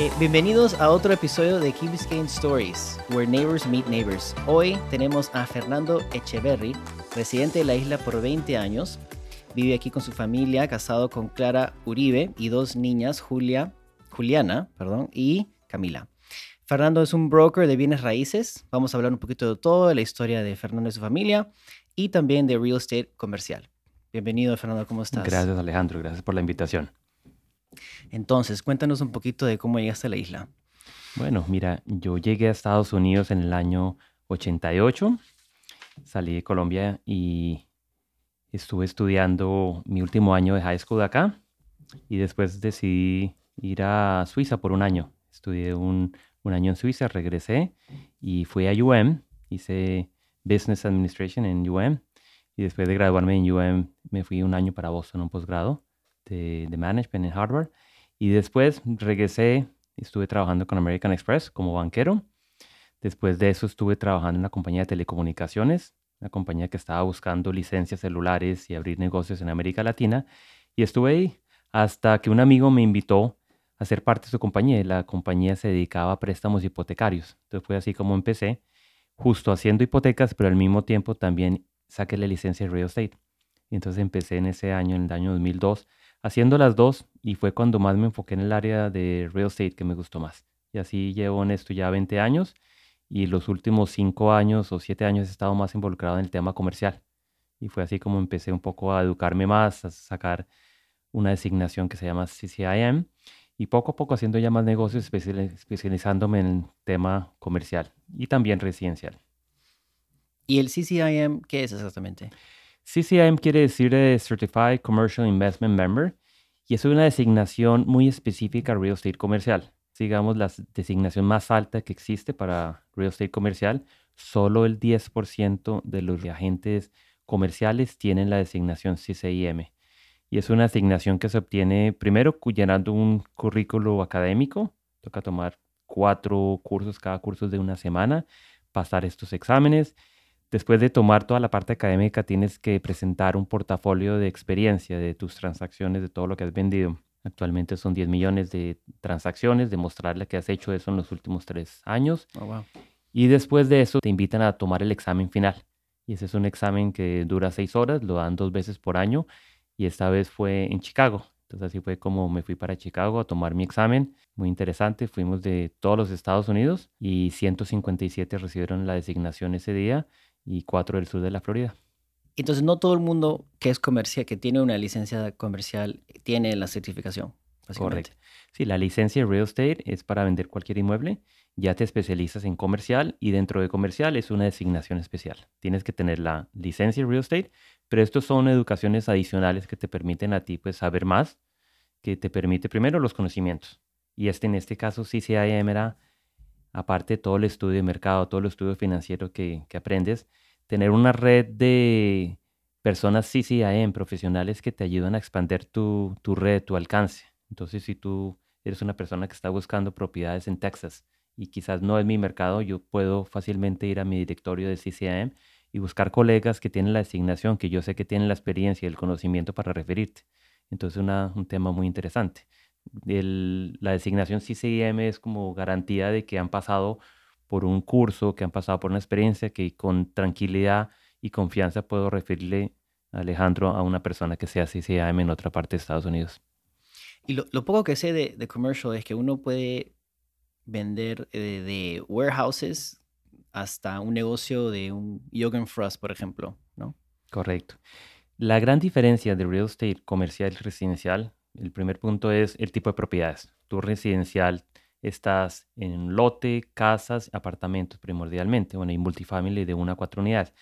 Eh, bienvenidos a otro episodio de Key Biscayne Stories, where neighbors meet neighbors. Hoy tenemos a Fernando Echeverry, residente de la isla por 20 años. Vive aquí con su familia, casado con Clara Uribe y dos niñas, Julia, Juliana perdón, y Camila. Fernando es un broker de bienes raíces. Vamos a hablar un poquito de todo, de la historia de Fernando y su familia y también de real estate comercial. Bienvenido, Fernando, ¿cómo estás? Gracias, Alejandro, gracias por la invitación. Entonces, cuéntanos un poquito de cómo llegaste a la isla. Bueno, mira, yo llegué a Estados Unidos en el año 88, salí de Colombia y estuve estudiando mi último año de high school acá y después decidí ir a Suiza por un año. Estudié un, un año en Suiza, regresé y fui a UM, hice Business Administration en UM y después de graduarme en UM me fui un año para Boston, un posgrado de, de Management en Harvard y después regresé, estuve trabajando con American Express como banquero. Después de eso estuve trabajando en una compañía de telecomunicaciones, una compañía que estaba buscando licencias celulares y abrir negocios en América Latina. Y estuve ahí hasta que un amigo me invitó a ser parte de su compañía. La compañía se dedicaba a préstamos hipotecarios. Entonces fue así como empecé, justo haciendo hipotecas, pero al mismo tiempo también saqué la licencia de real estate. Y entonces empecé en ese año, en el año 2002, haciendo las dos y fue cuando más me enfoqué en el área de real estate que me gustó más. Y así llevo en esto ya 20 años y los últimos 5 años o 7 años he estado más involucrado en el tema comercial. Y fue así como empecé un poco a educarme más, a sacar una designación que se llama CCIM y poco a poco haciendo ya más negocios, especializándome en el tema comercial y también residencial. ¿Y el CCIM qué es exactamente? CCIM quiere decir eh, Certified Commercial Investment Member y es una designación muy específica a real estate comercial. Digamos, la designación más alta que existe para real estate comercial, solo el 10% de los agentes comerciales tienen la designación CCIM. Y es una asignación que se obtiene primero llenando un currículo académico. Toca tomar cuatro cursos, cada curso de una semana, pasar estos exámenes Después de tomar toda la parte académica, tienes que presentar un portafolio de experiencia de tus transacciones, de todo lo que has vendido. Actualmente son 10 millones de transacciones, demostrarle que has hecho eso en los últimos tres años. Oh, y después de eso te invitan a tomar el examen final. Y ese es un examen que dura seis horas, lo dan dos veces por año. Y esta vez fue en Chicago. Entonces así fue como me fui para Chicago a tomar mi examen. Muy interesante. Fuimos de todos los Estados Unidos y 157 recibieron la designación ese día y cuatro del sur de la Florida. Entonces, no todo el mundo que es comercial, que tiene una licencia comercial, tiene la certificación. Correcto. Sí, la licencia de real estate es para vender cualquier inmueble. Ya te especializas en comercial y dentro de comercial es una designación especial. Tienes que tener la licencia de real estate, pero estos son educaciones adicionales que te permiten a ti pues saber más, que te permite primero los conocimientos. Y este en este caso CCIM era aparte todo el estudio de mercado, todo el estudio financiero que, aprendes, tener una red de personas CCIM, profesionales que te ayudan a expandir tu, tu red, tu alcance. Entonces, si tú eres una persona que está buscando propiedades en Texas y quizás no es mi mercado, yo puedo fácilmente ir a mi directorio de CCIM y buscar colegas que tienen la designación, que yo sé que tienen la experiencia y el conocimiento para referirte. Entonces, una, un tema muy interesante la designación CCIM es como garantía de que han pasado por un curso, que han pasado por una experiencia, que con tranquilidad y confianza puedo referirle a Alejandro a una persona que sea CCIM en otra parte de Estados Unidos. Y lo, poco que sé de, de, commercial es que uno puede vender eh, de, warehouses hasta un negocio de un yoga frost, por ejemplo, ¿no? Correcto. La gran diferencia de real estate comercial y residencial el primer punto es el tipo de propiedades. Tu residencial estás en lote, casas, apartamentos primordialmente, bueno, y multifamily de una a cuatro unidades.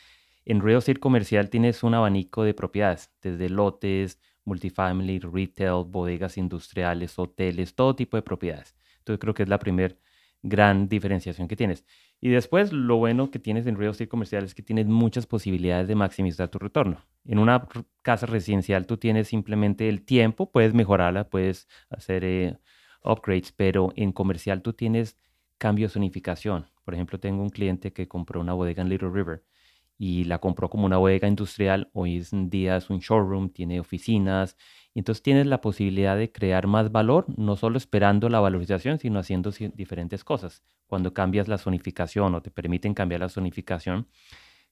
En real estate comercial tienes un abanico de propiedades, desde lotes, multifamily, retail, bodegas industriales, hoteles, todo tipo de propiedades. Entonces creo que es la primera gran diferenciación que tienes. Y después, lo bueno que tienes en real estate comercial es que tienes muchas posibilidades de maximizar tu retorno. En una casa residencial tú tienes simplemente el tiempo, puedes mejorarla, puedes hacer eh, upgrades, pero en comercial tú tienes cambios de zonificación. Por ejemplo, tengo un cliente que compró una bodega en Little River y la compró como una bodega industrial. Hoy en día es un showroom, tiene oficinas. Entonces tienes la posibilidad de crear más valor, no solo esperando la valorización, sino haciendo diferentes cosas. Cuando cambias la zonificación o te permiten cambiar la zonificación,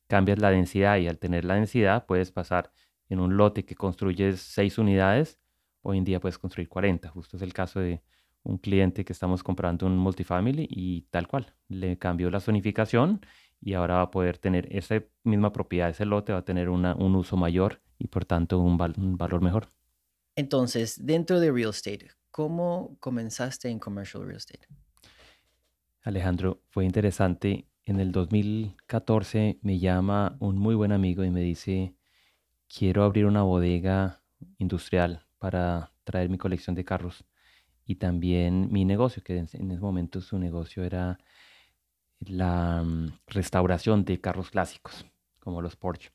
cambias la densidad y al tener la densidad puedes pasar en un lote que construyes seis unidades, hoy en día puedes construir 40. Justo es el caso de un cliente que estamos comprando un multifamily y tal cual. Le cambió la zonificación y ahora va a poder tener esa misma propiedad, ese lote va a tener un uso mayor y por tanto un valor mejor. Entonces, dentro de real estate, ¿cómo comenzaste en commercial real estate? Alejandro, fue interesante. En el 2014 me llama un muy buen amigo y me dice, quiero abrir una bodega industrial para traer mi colección de carros y también mi negocio, que en ese momento su negocio era la mm, restauración de carros clásicos, como los Porsche.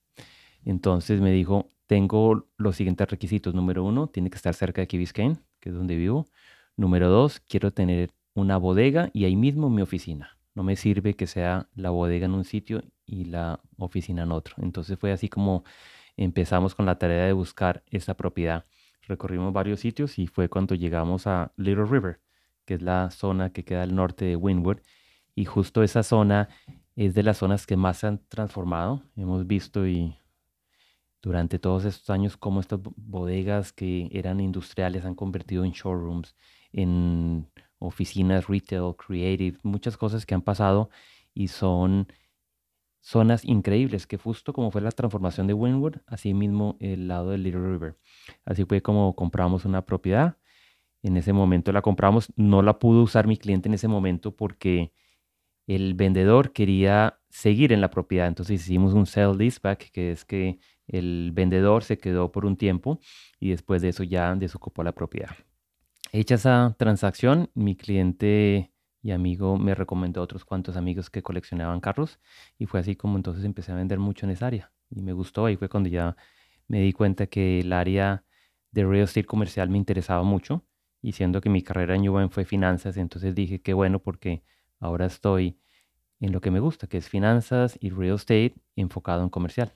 Entonces me dijo, tengo los siguientes requisitos. Número uno, tiene que estar cerca de Key Biscayne, que es donde vivo. Número dos, quiero tener una bodega y ahí mismo mi oficina. No me sirve que sea la bodega en un sitio y la oficina en otro. Entonces fue así como empezamos con la tarea de buscar esa propiedad. Recorrimos varios sitios y fue cuando llegamos a Little River, que es la zona que queda al norte de Wynwood. Y justo esa zona es de las zonas que más se han transformado. Hemos visto y durante todos estos años cómo estas bodegas que eran industriales han convertido en showrooms, en oficinas retail, creative, muchas cosas que han pasado y son zonas increíbles, que justo como fue la transformación de Wynwood, así mismo el lado del Little River. Así fue como compramos una propiedad. En ese momento la compramos, no la pudo usar mi cliente en ese momento porque el vendedor quería seguir en la propiedad. Entonces hicimos un sell leaseback, que es que el vendedor se quedó por un tiempo y después de eso ya desocupó la propiedad. Hecha esa transacción, mi cliente y amigo me recomendó a otros cuantos amigos que coleccionaban carros y fue así como entonces empecé a vender mucho en esa área y me gustó. Ahí fue cuando ya me di cuenta que el área de real estate comercial me interesaba mucho y siendo que mi carrera en UBM fue finanzas, entonces dije que bueno porque ahora estoy en lo que me gusta, que es finanzas y real estate enfocado en comercial.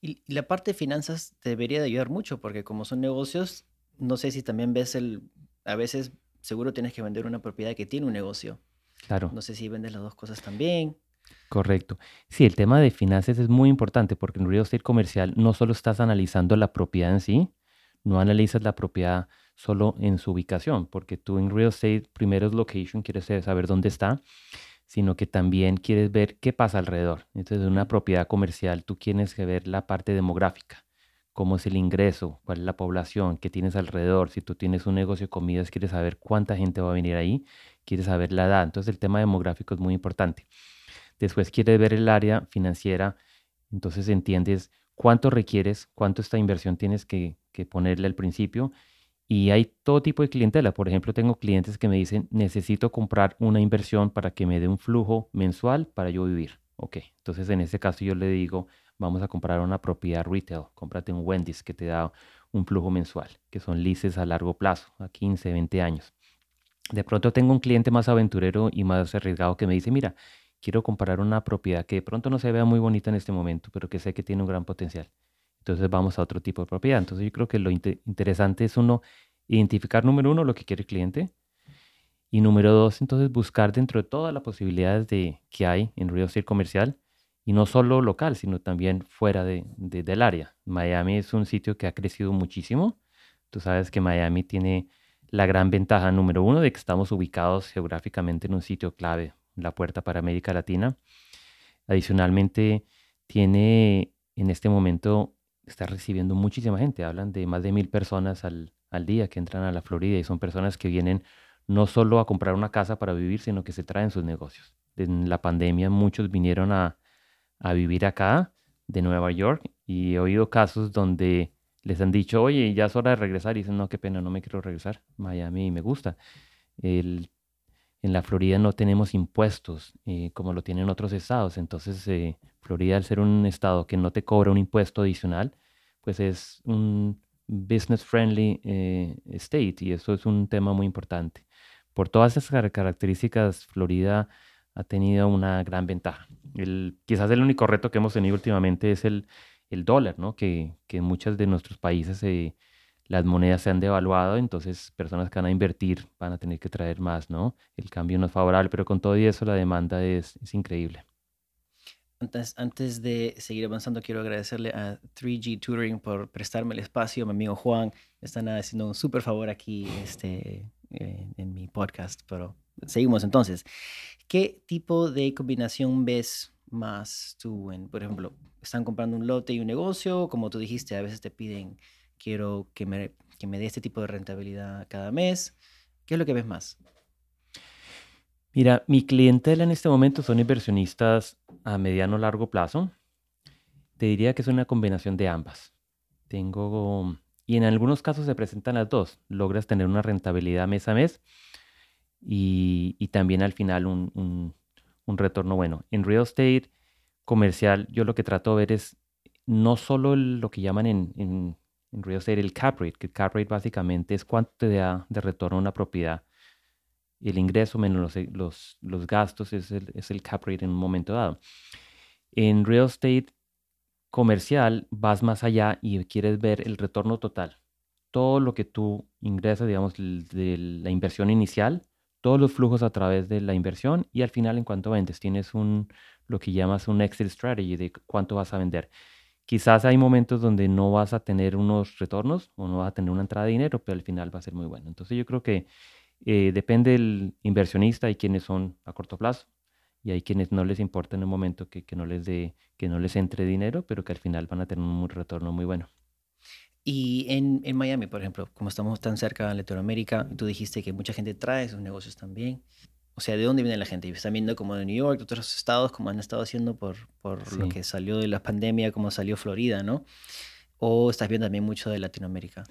Y la parte de finanzas te debería de ayudar mucho porque como son negocios, no sé si también ves el, a veces seguro tienes que vender una propiedad que tiene un negocio. Claro. No sé si vendes las dos cosas también. Correcto. Sí, el tema de finanzas es muy importante porque en real estate comercial no solo estás analizando la propiedad en sí, no analizas la propiedad solo en su ubicación, porque tú en real estate primero es location, quieres saber dónde está, sino que también quieres ver qué pasa alrededor. Entonces, en una propiedad comercial tú tienes que ver la parte demográfica cómo es el ingreso, cuál es la población, qué tienes alrededor. Si tú tienes un negocio de comidas, quieres saber cuánta gente va a venir ahí, quieres saber la edad. Entonces el tema demográfico es muy importante. Después quieres ver el área financiera, entonces entiendes cuánto requieres, cuánto esta inversión tienes que, que ponerle al principio. Y hay todo tipo de clientela. Por ejemplo, tengo clientes que me dicen, necesito comprar una inversión para que me dé un flujo mensual para yo vivir. Ok, entonces en ese caso yo le digo, vamos a comprar una propiedad retail, cómprate un Wendy's que te da un flujo mensual, que son leases a largo plazo, a 15, 20 años. De pronto tengo un cliente más aventurero y más arriesgado que me dice, mira, quiero comprar una propiedad que de pronto no se vea muy bonita en este momento, pero que sé que tiene un gran potencial. Entonces vamos a otro tipo de propiedad. Entonces yo creo que lo interesante es uno identificar, número uno, lo que quiere el cliente. Y número dos, entonces buscar dentro de todas las posibilidades de, que hay en real estate comercial, y no solo local, sino también fuera de, del área. Miami es un sitio que ha crecido muchísimo. Tú sabes que Miami tiene la gran ventaja, número uno, de que estamos ubicados geográficamente en un sitio clave, la puerta para América Latina. Adicionalmente, tiene en este momento, está recibiendo muchísima gente. Hablan de más de mil personas al, al día que entran a la Florida y son personas que vienen no solo a comprar una casa para vivir, sino que se traen sus negocios. En la pandemia muchos vinieron a, a vivir acá de Nueva York y he oído casos donde les han dicho, oye, ya es hora de regresar y dicen, no, qué pena, no me quiero regresar. Miami me gusta. El, en la Florida no tenemos impuestos eh, como lo tienen otros estados. Entonces, eh, Florida, al ser un estado que no te cobra un impuesto adicional, pues es un business friendly eh, state y eso es un tema muy importante. Por todas esas características, Florida ha tenido una gran ventaja. El, quizás el único reto que hemos tenido últimamente es el, el dólar, ¿no? Que, que en muchos de nuestros países las monedas se han devaluado, entonces personas que van a invertir van a tener que traer más, ¿no? El cambio no es favorable, pero con todo y eso la demanda es, es increíble. Antes, de seguir avanzando, quiero agradecerle a 3G Tutoring por prestarme el espacio. Mi amigo Juan están haciendo un súper favor aquí este, eh, en mi podcast, pero seguimos entonces. ¿Qué tipo de combinación ves más tú? En, por ejemplo, están comprando un lote y un negocio, como tú dijiste, a veces te piden, quiero que me, que me dé este tipo de rentabilidad cada mes. ¿Qué es lo que ves más? Mira, mi clientela en este momento son inversionistas a mediano largo plazo. Te diría que es una combinación de ambas. Tengo, y en algunos casos se presentan las dos. Logras tener una rentabilidad mes a mes y, también al final un, retorno bueno. En real estate comercial, yo lo que trato de ver es no solo lo que llaman en, en, en real estate el cap rate, que el cap rate básicamente es cuánto te da de retorno una propiedad el ingreso menos los, los, gastos es el, es el cap rate en un momento dado. En real estate comercial vas más allá y quieres ver el retorno total. Todo lo que tú ingresas, digamos, de la inversión inicial, todos los flujos a través de la inversión y al final en cuanto vendes tienes un lo que llamas un exit strategy de cuánto vas a vender. Quizás hay momentos donde no vas a tener unos retornos o no vas a tener una entrada de dinero, pero al final va a ser muy bueno. Entonces yo creo que eh, depende del inversionista, hay quienes son a corto plazo y hay quienes no les importa en el momento que, que no les dé, que no les entre dinero, pero que al final van a tener un retorno muy bueno. Y en, en, Miami, por ejemplo, como estamos tan cerca de Latinoamérica, tú dijiste que mucha gente trae sus negocios también. O sea, ¿de dónde viene la gente? ¿Están viendo como de New York, de otros estados, como han estado haciendo por, por lo que salió de la pandemia, como salió Florida, ¿no? ¿O estás viendo también mucho de Latinoamérica?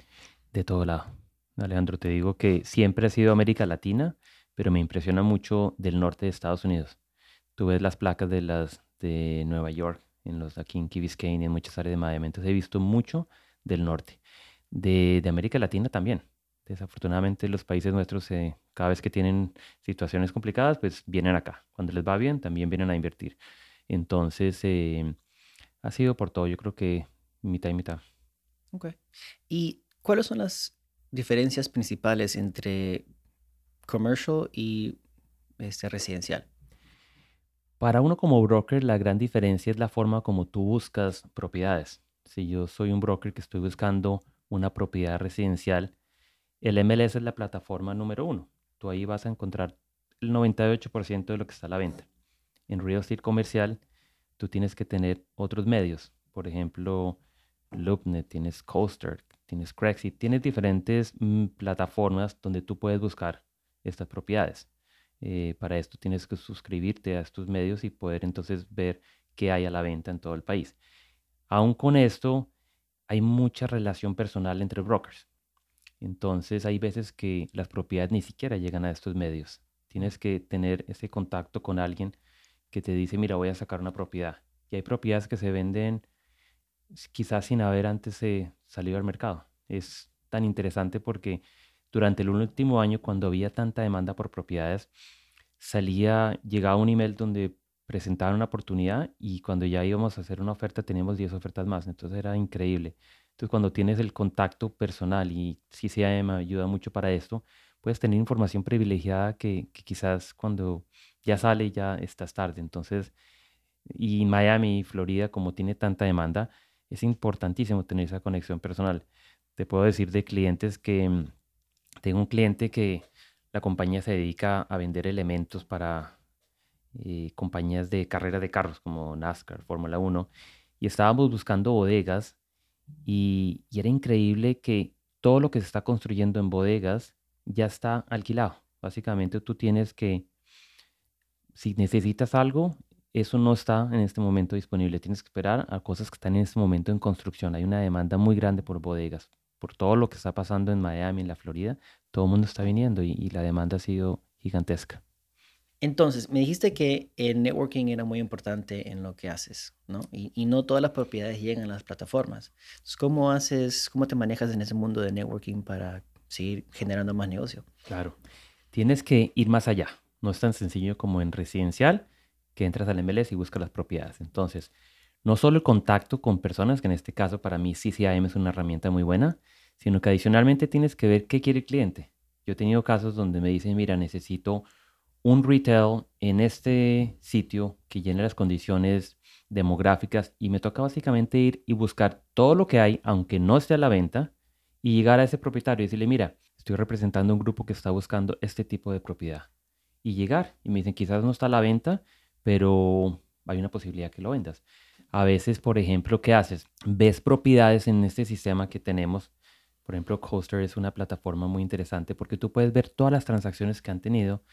De todo lado. Alejandro, te digo que siempre ha sido América Latina, pero me impresiona mucho del norte de Estados Unidos. Tú ves las placas de las de Nueva York, en los aquí en Key Biscayne en muchas áreas de Miami. Entonces he visto mucho del norte. De, América Latina también. Desafortunadamente los países nuestros, eh, cada vez que tienen situaciones complicadas, pues vienen acá. Cuando les va bien, también vienen a invertir. Entonces, eh, ha sido por todo, yo creo que mitad y mitad. Ok. ¿Y cuáles son las diferencias principales entre commercial y este, residencial? Para uno como broker, la gran diferencia es la forma como tú buscas propiedades. Si yo soy un broker que estoy buscando una propiedad residencial, el MLS es la plataforma número uno. Tú ahí vas a encontrar el 98% de lo que está a la venta. En real estate comercial, tú tienes que tener otros medios. Por ejemplo, LoopNet, tienes Coaster, tienes Craigslist, tienes diferentes mm, plataformas donde tú puedes buscar estas propiedades. Eh, para esto tienes que suscribirte a estos medios y poder entonces ver qué hay a la venta en todo el país. Aún con esto, hay mucha relación personal entre brokers. Entonces hay veces que las propiedades ni siquiera llegan a estos medios. Tienes que tener ese contacto con alguien que te dice, mira, voy a sacar una propiedad. Y hay propiedades que se venden quizás sin haber antes eh, salido al mercado. Es tan interesante porque durante el último año, cuando había tanta demanda por propiedades, salía, llegaba un email donde presentaban una oportunidad y cuando ya íbamos a hacer una oferta teníamos 10 ofertas más. Entonces era increíble. Entonces cuando tienes el contacto personal y CCM ayuda mucho para esto, puedes tener información privilegiada que, que quizás cuando ya sale ya estás tarde. Entonces, y Miami Florida, como tiene tanta demanda, es importantísimo tener esa conexión personal. Te puedo decir de clientes que mm, tengo un cliente que la compañía se dedica a vender elementos para eh, compañías de carrera de carros como NASCAR, Fórmula 1, y estábamos buscando bodegas y era increíble que todo lo que se está construyendo en bodegas ya está alquilado. Básicamente tú tienes que, si necesitas algo, eso no está en este momento disponible. Tienes que esperar a cosas que están en este momento en construcción. Hay una demanda muy grande por bodegas. Por todo lo que está pasando en Miami, en la Florida, todo el mundo está viniendo y, la demanda ha sido gigantesca. Entonces, me dijiste que el networking era muy importante en lo que haces, ¿no? Y, no todas las propiedades llegan a las plataformas. ¿cómo haces, cómo te manejas en ese mundo de networking para seguir generando más negocio? Claro. Tienes que ir más allá. No es tan sencillo como en residencial que entras al MLS y buscas las propiedades. Entonces, no solo el contacto con personas, que en este caso para mí CCIM es una herramienta muy buena, sino que adicionalmente tienes que ver qué quiere el cliente. Yo he tenido casos donde me dicen, mira, necesito un retail en este sitio que llene las condiciones demográficas y me toca básicamente ir y buscar todo lo que hay, aunque no esté a la venta, y llegar a ese propietario y decirle, mira, estoy representando un grupo que está buscando este tipo de propiedad. Y llegar, y me dicen, quizás no está a la venta, pero hay una posibilidad que lo vendas. A veces, por ejemplo, ¿qué haces? Ves propiedades en este sistema que tenemos. Por ejemplo, Coaster es una plataforma muy interesante porque tú puedes ver todas las transacciones que han tenido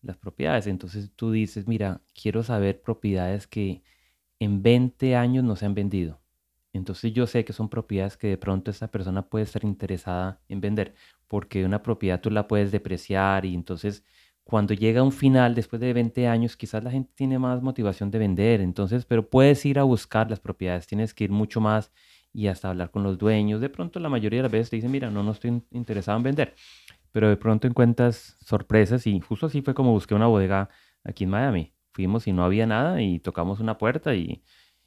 las propiedades. Entonces tú dices, mira, quiero saber propiedades que en 20 años no se han vendido. Entonces yo sé que son propiedades que de pronto esa persona puede estar interesada en vender, porque una propiedad tú la puedes depreciar y entonces cuando llega un final después de 20 años, quizás la gente tiene más motivación de vender, entonces, pero puedes ir a buscar las propiedades, tienes que ir mucho más y hasta hablar con los dueños. De pronto la mayoría de las veces te dicen, mira, no, no estoy interesado en vender pero de pronto encuentras sorpresas y justo así fue como busqué una bodega aquí en Miami. Fuimos y no había nada y tocamos una puerta y,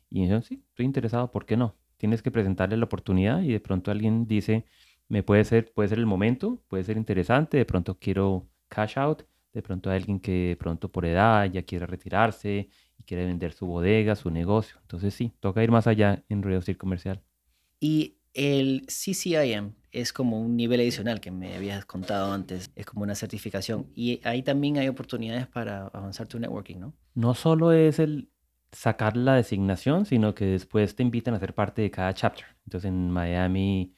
y dijeron, sí, estoy interesado, ¿por qué no? Tienes que presentarle la oportunidad y de pronto alguien dice, me puede ser, puede ser el momento, puede ser interesante, de pronto quiero cash out, de pronto hay alguien que de pronto por edad ya quiere retirarse y quiere vender su bodega, su negocio. Entonces sí, toca ir más allá en estate comercial. Y el CCIM es como un nivel adicional que me habías contado antes, es como una certificación y ahí también hay oportunidades para avanzar tu networking, ¿no? No solo es el sacar la designación, sino que después te invitan a ser parte de cada chapter. Entonces en Miami,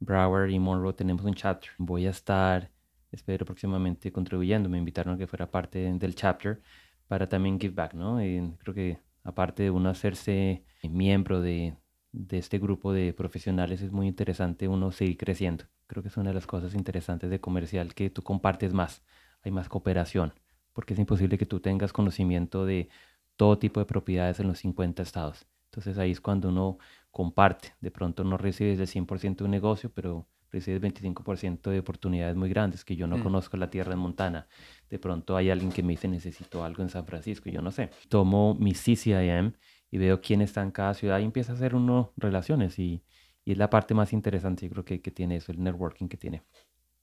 Broward y Monroe tenemos un chapter. Voy a estar, espero próximamente contribuyendo. Me invitaron a que fuera parte del chapter para también give back, ¿no? Y creo que aparte de uno hacerse miembro de, de este grupo de profesionales es muy interesante uno seguir creciendo. Creo que es una de las cosas interesantes de comercial que tú compartes más, hay más cooperación, porque es imposible que tú tengas conocimiento de todo tipo de propiedades en los 50 estados. Entonces ahí es cuando uno comparte. De pronto no recibes el 100% de un negocio, pero recibes 25% de oportunidades muy grandes que yo no mm. conozco la tierra en Montana. De pronto hay alguien que me dice necesito algo en San Francisco, yo no sé. Tomo mi CCIM y veo quién está en cada ciudad y empieza a hacer uno relaciones y, y es la parte más interesante, yo creo que, que tiene eso, el networking que tiene.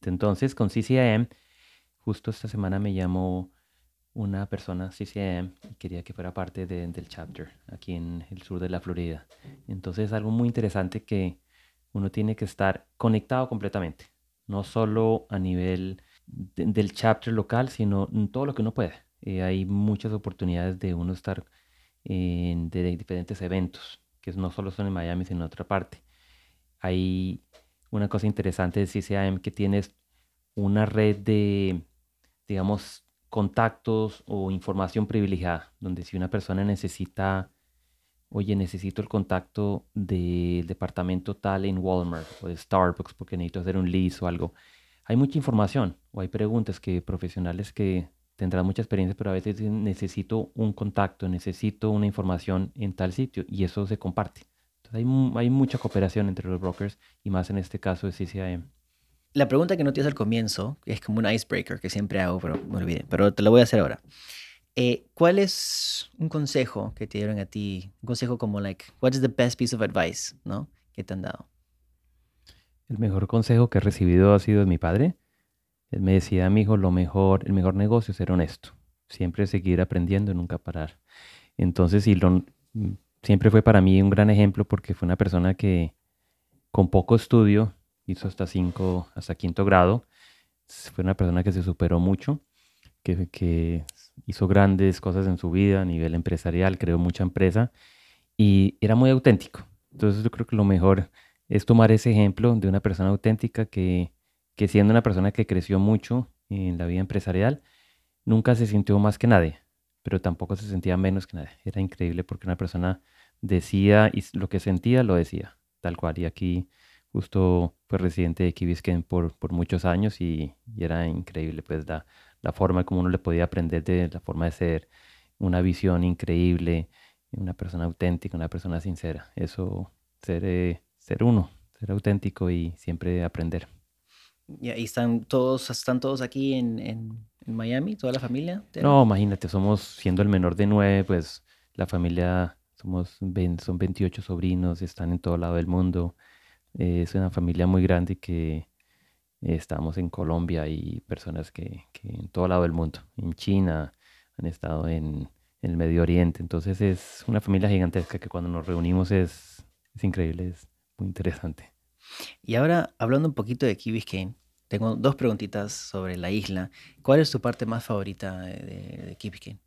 Entonces, con CCIM, justo esta semana me llamó una persona CCIM y quería que fuera parte de, del chapter aquí en el sur de la Florida. Entonces, es algo muy interesante que uno tiene que estar conectado completamente, no solo a nivel del chapter local, sino en todo lo que uno puede. Eh, hay muchas oportunidades de uno estar de diferentes eventos, que no solo son en Miami, sino en otra parte. Hay una cosa interesante de CCAM que tienes una red de, digamos, contactos o información privilegiada, donde si una persona necesita, oye, necesito el contacto del departamento tal en Walmart o de Starbucks porque necesito hacer un lease o algo, hay mucha información o hay preguntas que profesionales que tendrá mucha experiencia, pero a veces necesito un contacto, necesito una información en tal sitio y eso se comparte. Hay, mucha cooperación entre los brokers y más en este caso de CCIM. La pregunta que no te hice al comienzo, es como un icebreaker que siempre hago, pero me olvidé, pero te la voy a hacer ahora. Eh, ¿Cuál es un consejo que te dieron a ti? Un consejo como, like, what is the best piece of advice, ¿no? Que te han dado. El mejor consejo que he recibido ha sido de mi padre. Él me decía, mi hijo, lo mejor, el mejor negocio es ser honesto. Siempre seguir aprendiendo y nunca parar. Entonces, y lo, mm, siempre fue para mí un gran ejemplo porque fue una persona que con poco estudio hizo hasta cinco, hasta quinto grado. Fue una persona que se superó mucho, que, que hizo grandes cosas en su vida a nivel empresarial, creó mucha empresa y era muy auténtico. Entonces yo creo que lo mejor es tomar ese ejemplo de una persona auténtica que que siendo una persona que creció mucho en la vida empresarial, nunca se sintió más que nadie, pero tampoco se sentía menos que nadie. Era increíble porque una persona decía y lo que sentía lo decía, tal cual. Y aquí justo fue residente de Key por, por muchos años y, era increíble pues la, la forma como uno le podía aprender de la forma de ser, una visión increíble, una persona auténtica, una persona sincera. Eso, ser, eh, ser uno, ser auténtico y siempre aprender. ¿Y están todos, están todos aquí en, en, Miami, toda la familia? No, imagínate, somos, siendo el menor de nueve, pues la familia, somos son 28 sobrinos, están en todo lado del mundo. Eh, es una familia muy grande que estamos en Colombia y personas que, que, en todo lado del mundo, en China, han estado en, el Medio Oriente. Entonces es una familia gigantesca que cuando nos reunimos es, es increíble, es muy interesante. Y ahora, hablando un poquito de Key Biscayne, tengo dos preguntitas sobre la isla. ¿Cuál es tu parte más favorita de, de Key Biscayne?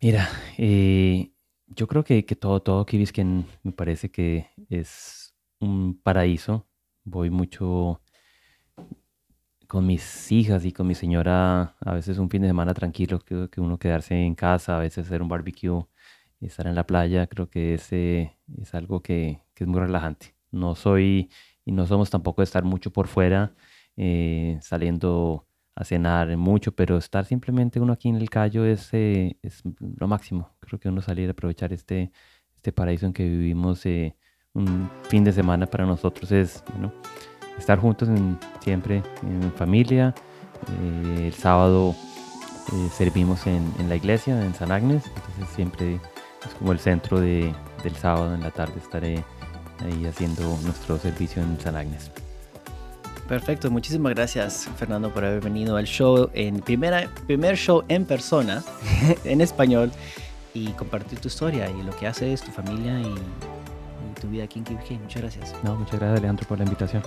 Mira, eh, yo creo que, que, todo, todo Key Biscayne me parece que es un paraíso. Voy mucho con mis hijas y con mi señora, a veces un fin de semana tranquilo, creo que uno quedarse en casa, a veces hacer un barbecue, estar en la playa, creo que ese es algo que, que es muy relajante. No soy y no somos tampoco de estar mucho por fuera, eh, saliendo a cenar mucho, pero estar simplemente uno aquí en el Cayo es, eh, es lo máximo. Creo que uno salir a aprovechar este, este paraíso en que vivimos eh, un fin de semana para nosotros es estar juntos siempre en familia. el sábado servimos en, en, la iglesia, en San Agnes, entonces siempre es como el centro de, del sábado en la tarde estaré ahí haciendo nuestro servicio en San Agnes. Perfecto, muchísimas gracias Fernando por haber venido al show, en primera, primer show en persona, en español, y compartir tu historia y lo que haces, tu familia y, tu vida aquí en Key Muchas gracias. No, muchas gracias Alejandro por la invitación.